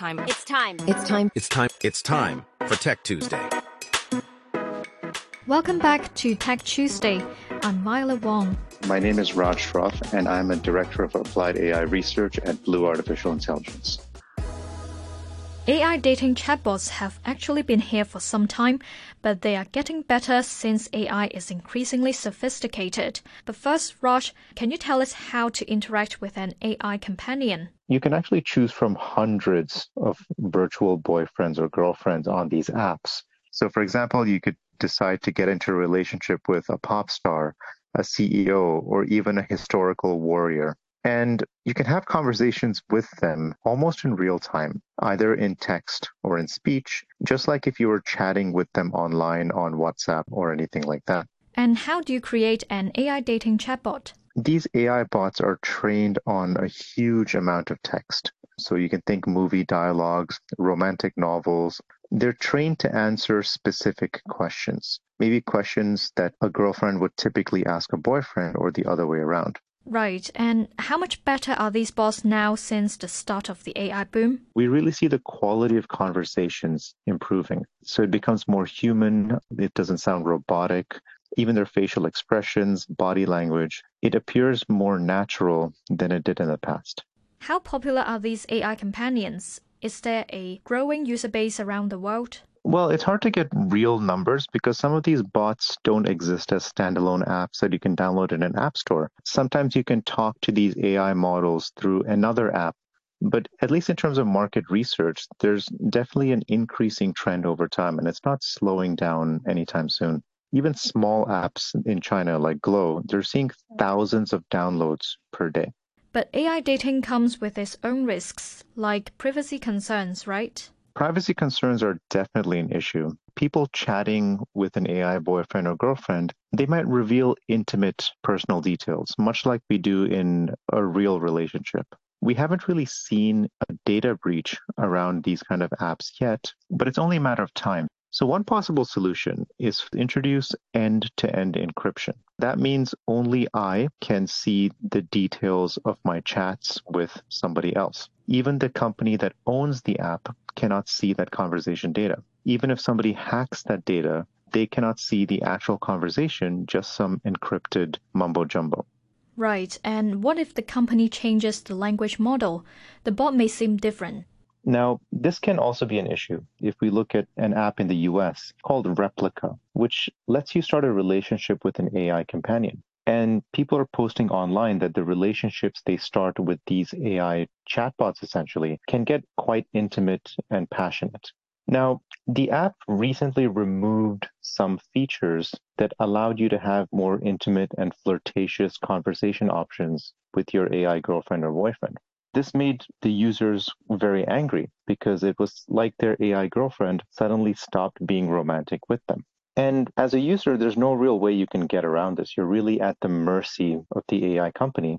time. It's time. It's time. It's time. It's time for Tech Tuesday. Welcome back to Tech Tuesday. I'm Violet Wong. My name is Raj Shroff, and I'm a director of applied AI research at Blue Artificial Intelligence. AI dating chatbots have actually been here for some time, but they are getting better since AI is increasingly sophisticated. But first, Raj, can you tell us how to interact with an AI companion? You can actually choose from hundreds of virtual boyfriends or girlfriends on these apps. So, for example, you could decide to get into a relationship with a pop star, a CEO, or even a historical warrior. And you can have conversations with them almost in real time, either in text or in speech, just like if you were chatting with them online on WhatsApp or anything like that. And how do you create an AI dating chatbot? These AI bots are trained on a huge amount of text. So you can think movie dialogues, romantic novels. They're trained to answer specific questions, maybe questions that a girlfriend would typically ask a boyfriend or the other way around. Right. And how much better are these bots now since the start of the AI boom? We really see the quality of conversations improving. So it becomes more human. It doesn't sound robotic. Even their facial expressions, body language, it appears more natural than it did in the past. How popular are these AI companions? Is there a growing user base around the world? Well, it's hard to get real numbers because some of these bots don't exist as standalone apps that you can download in an app store. Sometimes you can talk to these AI models through another app. But at least in terms of market research, there's definitely an increasing trend over time, and it's not slowing down anytime soon. Even small apps in China like Glow, they're seeing thousands of downloads per day. But AI dating comes with its own risks, like privacy concerns, right? Privacy concerns are definitely an issue. People chatting with an AI boyfriend or girlfriend, they might reveal intimate personal details, much like we do in a real relationship. We haven't really seen a data breach around these kind of apps yet, but it's only a matter of time. So, one possible solution is to introduce end to end encryption. That means only I can see the details of my chats with somebody else. Even the company that owns the app cannot see that conversation data. Even if somebody hacks that data, they cannot see the actual conversation, just some encrypted mumbo jumbo. Right. And what if the company changes the language model? The bot may seem different. Now, this can also be an issue if we look at an app in the US called Replika, which lets you start a relationship with an AI companion. And people are posting online that the relationships they start with these AI chatbots essentially can get quite intimate and passionate. Now, the app recently removed some features that allowed you to have more intimate and flirtatious conversation options with your AI girlfriend or boyfriend. This made the users very angry because it was like their AI girlfriend suddenly stopped being romantic with them. And as a user, there's no real way you can get around this. You're really at the mercy of the AI company.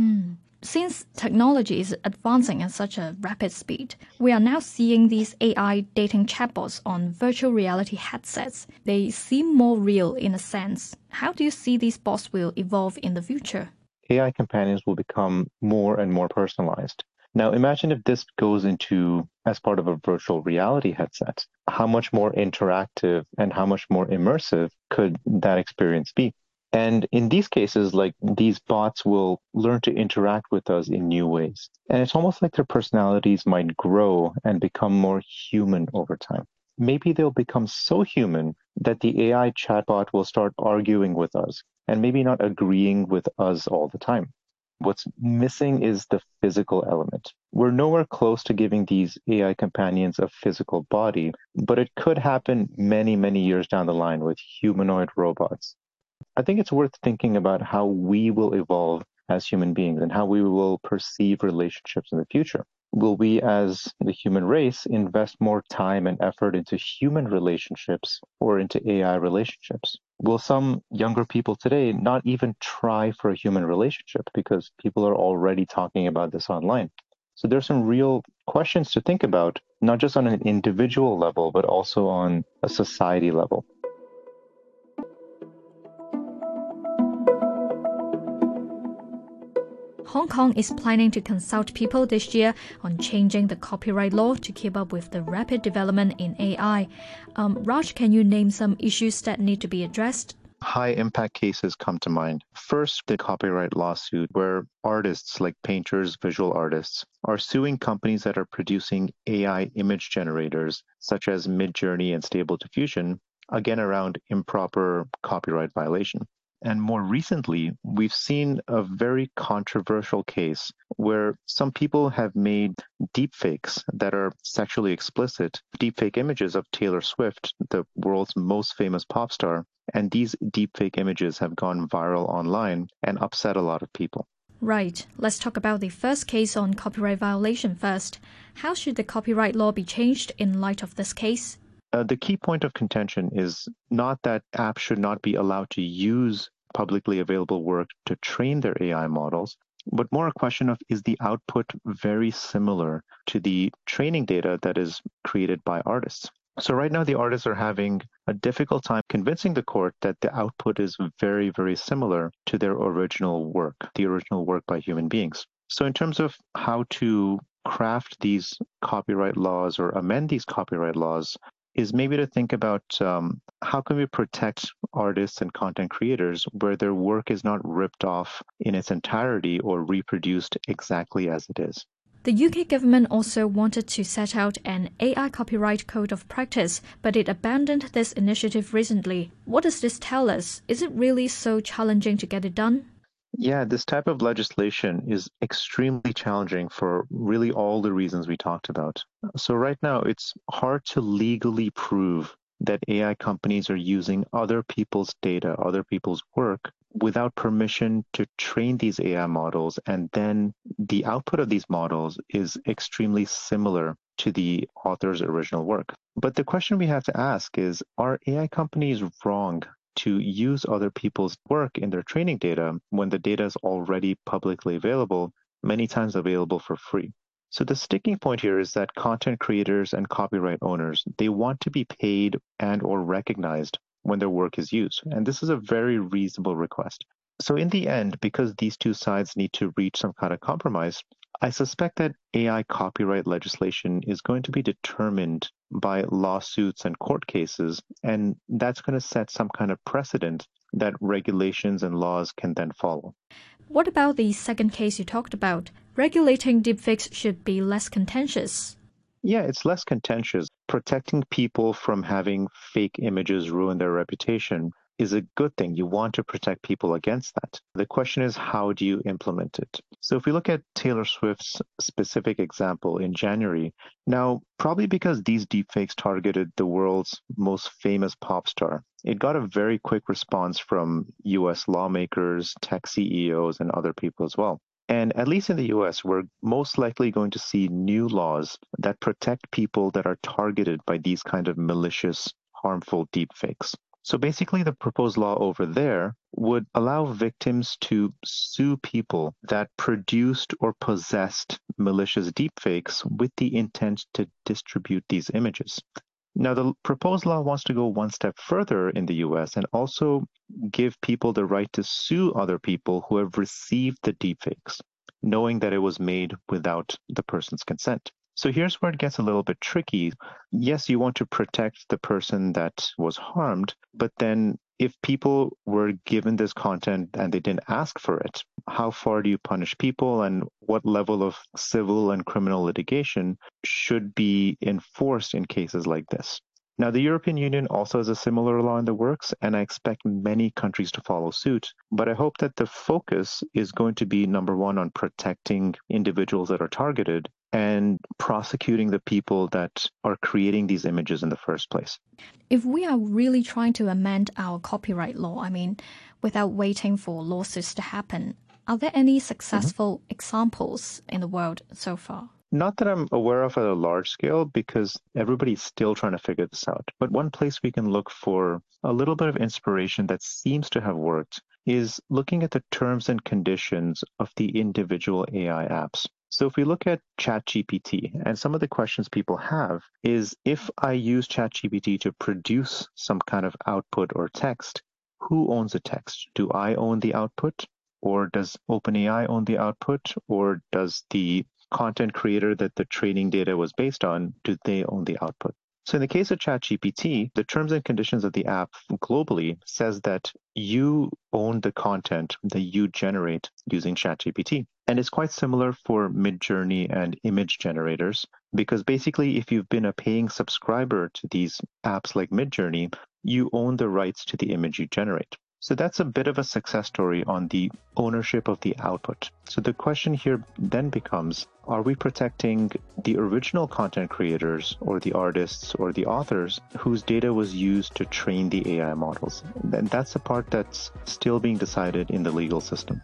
Mm. Since technology is advancing at such a rapid speed, we are now seeing these AI dating chatbots on virtual reality headsets. They seem more real in a sense. How do you see these bots will evolve in the future? AI companions will become more and more personalized. Now, imagine if this goes into as part of a virtual reality headset. How much more interactive and how much more immersive could that experience be? And in these cases, like these bots will learn to interact with us in new ways. And it's almost like their personalities might grow and become more human over time. Maybe they'll become so human that the AI chatbot will start arguing with us and maybe not agreeing with us all the time. What's missing is the physical element. We're nowhere close to giving these AI companions a physical body, but it could happen many, many years down the line with humanoid robots. I think it's worth thinking about how we will evolve as human beings and how we will perceive relationships in the future. Will we, as the human race, invest more time and effort into human relationships or into AI relationships? Will some younger people today not even try for a human relationship because people are already talking about this online? So there's some real questions to think about, not just on an individual level, but also on a society level. Hong Kong is planning to consult people this year on changing the copyright law to keep up with the rapid development in AI. Um, Raj, can you name some issues that need to be addressed? high impact cases come to mind. First, the copyright lawsuit, where artists like painters, visual artists, are suing companies that are producing AI image generators, such as Midjourney and Stable Diffusion, again around improper copyright violation. And more recently, we've seen a very controversial case where some people have made deepfakes that are sexually explicit, deepfake images of Taylor Swift, the world's most famous pop star. And these deepfake images have gone viral online and upset a lot of people. Right. Let's talk about the first case on copyright violation first. How should the copyright law be changed in light of this case? Uh, the key point of contention is not that apps should not be allowed to use publicly available work to train their AI models, but more a question of is the output very similar to the training data that is created by artists? So right now the artists are having a difficult time convincing the court that the output is very, very similar to their original work, the original work by human beings. So in terms of how to craft these copyright laws or amend these copyright laws, is maybe to think about um, how can we protect artists and content creators where their work is not ripped off in its entirety or reproduced exactly as it is. The UK government also wanted to set out an AI copyright code of practice, but it abandoned this initiative recently. What does this tell us? Is it really so challenging to get it done? Yeah, this type of legislation is extremely challenging for really all the reasons we talked about. So, right now, it's hard to legally prove that AI companies are using other people's data, other people's work, without permission to train these AI models. And then the output of these models is extremely similar to the author's original work. But the question we have to ask is Are AI companies wrong to use other people's work in their training data when the data is already publicly available, many times available for free. So the sticking point here is that content creators and copyright owners, they want to be paid and or recognized when their work is used. And this is a very reasonable request. So in the end, because these two sides need to reach some kind of compromise, I suspect that AI copyright legislation is going to be determined by lawsuits and court cases, and that's going to set some kind of precedent that regulations and laws can then follow. What about the second case you talked about? Regulating deepfakes should be less contentious. Yeah, it's less contentious. Protecting people from having fake images ruin their reputation is a good thing. You want to protect people against that. The question is, how do you implement it? So, if we look at Taylor Swift's specific example in January, now, probably because these deepfakes targeted the world's most famous pop star, it got a very quick response from US lawmakers, tech CEOs, and other people as well. And at least in the US, we're most likely going to see new laws that protect people that are targeted by these kind of malicious, harmful deepfakes. So basically, the proposed law over there would allow victims to sue people that produced or possessed malicious deepfakes with the intent to distribute these images. Now, the proposed law wants to go one step further in the US and also give people the right to sue other people who have received the deepfakes, knowing that it was made without the person's consent. So here's where it gets a little bit tricky. Yes, you want to protect the person that was harmed, but then if people were given this content and they didn't ask for it, how far do you punish people and what level of civil and criminal litigation should be enforced in cases like this? Now, the European Union also has a similar law in the works, and I expect many countries to follow suit. But I hope that the focus is going to be number one on protecting individuals that are targeted and prosecuting the people that are creating these images in the first place. If we are really trying to amend our copyright law, I mean, without waiting for lawsuits to happen, are there any successful mm-hmm. examples in the world so far? Not that I'm aware of at a large scale because everybody's still trying to figure this out. But one place we can look for a little bit of inspiration that seems to have worked is looking at the terms and conditions of the individual AI apps. So if we look at ChatGPT and some of the questions people have is if I use ChatGPT to produce some kind of output or text, who owns the text? Do I own the output or does OpenAI own the output, or does the content creator that the training data was based on, do they own the output? So in the case of ChatGPT, the terms and conditions of the app globally says that you own the content that you generate using ChatGPT. And it's quite similar for Midjourney and image generators because basically if you've been a paying subscriber to these apps like Midjourney, you own the rights to the image you generate. So that's a bit of a success story on the ownership of the output. So the question here then becomes are we protecting the original content creators or the artists or the authors whose data was used to train the AI models? And that's the part that's still being decided in the legal system.